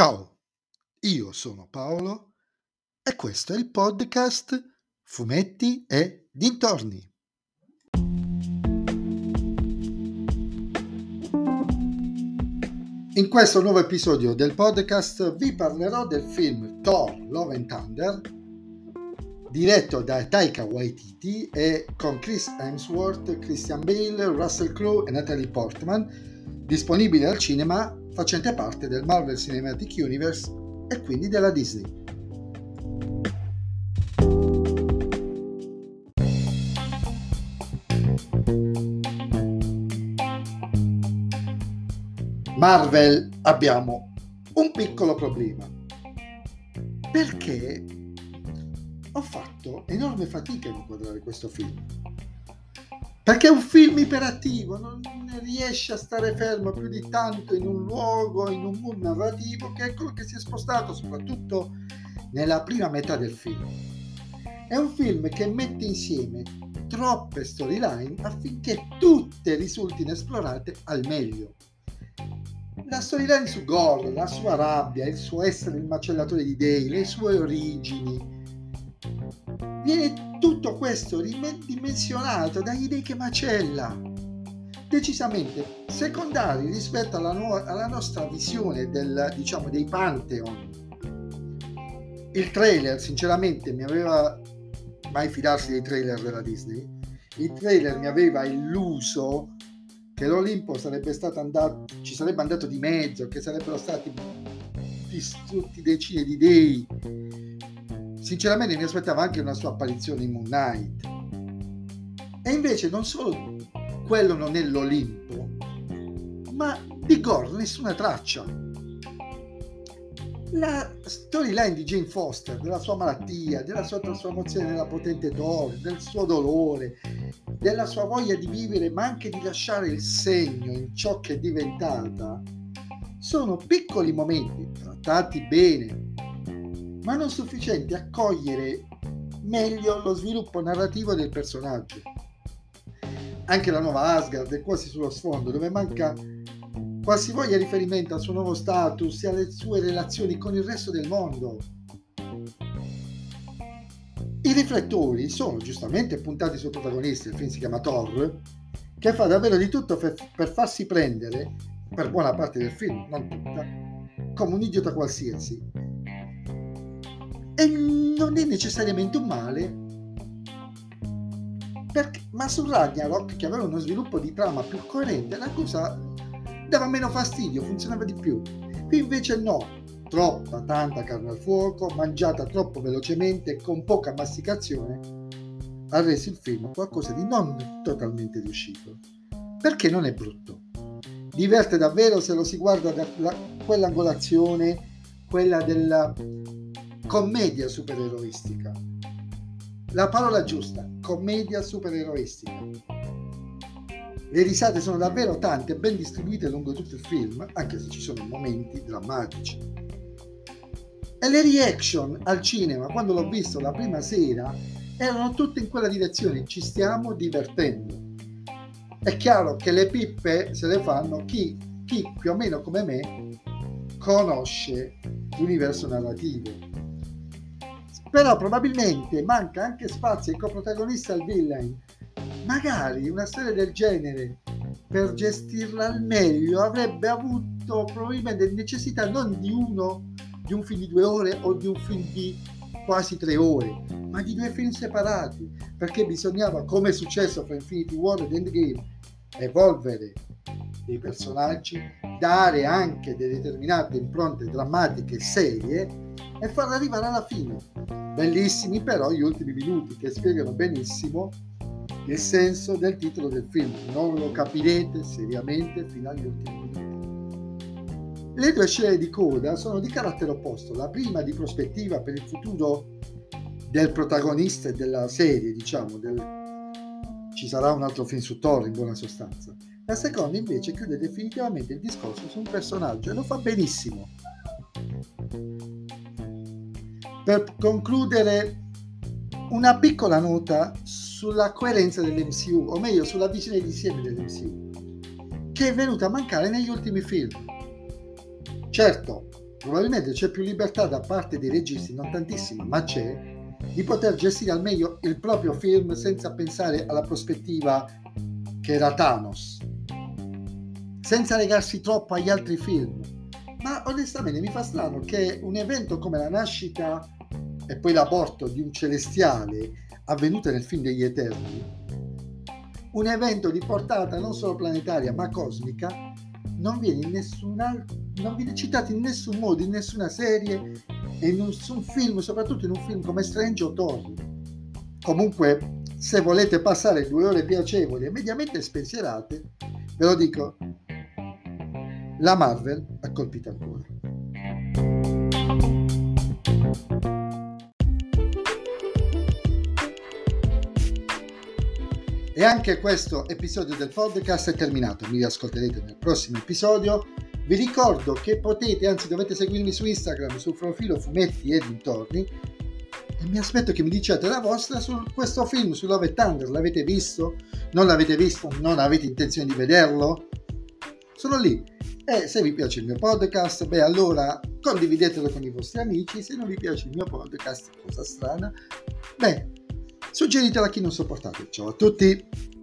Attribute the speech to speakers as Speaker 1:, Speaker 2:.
Speaker 1: Ciao, io sono Paolo e questo è il podcast Fumetti e Dintorni. In questo nuovo episodio del podcast vi parlerò del film Thor Love and Thunder diretto da Taika Waititi e con Chris Hemsworth, Christian Bale, Russell Crowe e Natalie Portman, disponibile al cinema facente parte del Marvel Cinematic Universe e quindi della Disney. Marvel abbiamo un piccolo problema perché ho fatto enorme fatica a inquadrare questo film perché è un film iperattivo, non riesce a stare fermo più di tanto in un luogo, in un mood narrativo, che è quello che si è spostato soprattutto nella prima metà del film. È un film che mette insieme troppe storyline affinché tutte risultino esplorate al meglio. La storyline su Gore, la sua rabbia, il suo essere il macellatore di dei, le sue origini, viene tutto questo ridimensionato da idee che macella, decisamente secondari rispetto alla, nuova, alla nostra visione del, diciamo, dei Pantheon. Il trailer, sinceramente, mi aveva mai fidarsi dei trailer della Disney. Il trailer mi aveva illuso che l'Olimpo sarebbe stato andato, ci sarebbe andato di mezzo, che sarebbero stati distrutti decine di dei Sinceramente mi aspettavo anche una sua apparizione in Moon Knight. E invece non solo quello non è l'Olimpo, ma di Gore nessuna traccia. La storyline di Jane Foster, della sua malattia, della sua trasformazione nella potente Thor, del suo dolore, della sua voglia di vivere ma anche di lasciare il segno in ciò che è diventata, sono piccoli momenti trattati bene, ma non sufficienti a cogliere meglio lo sviluppo narrativo del personaggio. Anche la nuova Asgard è quasi sullo sfondo, dove manca qualsivoglia riferimento al suo nuovo status e alle sue relazioni con il resto del mondo. I riflettori sono giustamente puntati sul protagonista, il film si chiama Thor, che fa davvero di tutto per, per farsi prendere, per buona parte del film, non tutta, come un idiota qualsiasi, e non è necessariamente un male, perché, ma su Ragnarok, che aveva uno sviluppo di trama più coerente, la cosa dava meno fastidio, funzionava di più. Qui invece no, troppa, tanta carne al fuoco, mangiata troppo velocemente, con poca masticazione, ha reso il film qualcosa di non totalmente riuscito. Perché non è brutto. Diverte davvero se lo si guarda da quell'angolazione, quella della commedia supereroistica. La parola giusta, commedia supereroistica. Le risate sono davvero tante e ben distribuite lungo tutto il film, anche se ci sono momenti drammatici. E le reaction al cinema, quando l'ho visto la prima sera, erano tutte in quella direzione, ci stiamo divertendo. È chiaro che le pippe se le fanno chi, chi più o meno come me conosce l'universo narrativo però probabilmente manca anche spazio ai coprotagonisti al villain. Magari una storia del genere, per gestirla al meglio, avrebbe avuto probabilmente necessità non di uno, di un film di due ore o di un film di quasi tre ore, ma di due film separati, perché bisognava, come è successo fra Infinity War ed Endgame, evolvere dei personaggi, dare anche delle determinate impronte drammatiche serie e farla arrivare alla fine. Bellissimi però gli ultimi minuti che spiegano benissimo il senso del titolo del film. Non lo capirete seriamente fino agli ultimi minuti. Le due scene di coda sono di carattere opposto. La prima di prospettiva per il futuro del protagonista e della serie, diciamo, del... ci sarà un altro film su Thor in buona sostanza. La seconda invece chiude definitivamente il discorso su un personaggio e lo fa benissimo per concludere una piccola nota sulla coerenza dell'MCU, o meglio sulla visione d'insieme dell'MCU, che è venuta a mancare negli ultimi film. Certo, probabilmente c'è più libertà da parte dei registi, non tantissima, ma c'è, di poter gestire al meglio il proprio film senza pensare alla prospettiva che era Thanos, senza legarsi troppo agli altri film. Ma onestamente mi fa strano che un evento come la nascita e poi l'aborto di un celestiale avvenuto nel film degli Eterni, un evento di portata non solo planetaria ma cosmica, non viene, in nessuna, non viene citato in nessun modo, in nessuna serie e in nessun film, soprattutto in un film come Strange o Thor. Comunque, se volete passare due ore piacevoli e mediamente spensierate, ve lo dico, la Marvel ha colpito cuore. E anche questo episodio del podcast è terminato. Mi riascolterete nel prossimo episodio. Vi ricordo che potete, anzi dovete seguirmi su Instagram, sul profilo Fumetti e dintorni. E mi aspetto che mi diciate la vostra su questo film, su Love Thunder. L'avete visto? Non l'avete visto? Non avete intenzione di vederlo? Sono lì. E se vi piace il mio podcast, beh allora condividetelo con i vostri amici. Se non vi piace il mio podcast, cosa strana, beh Suggeritela a chi non sopportate. Ciao a tutti!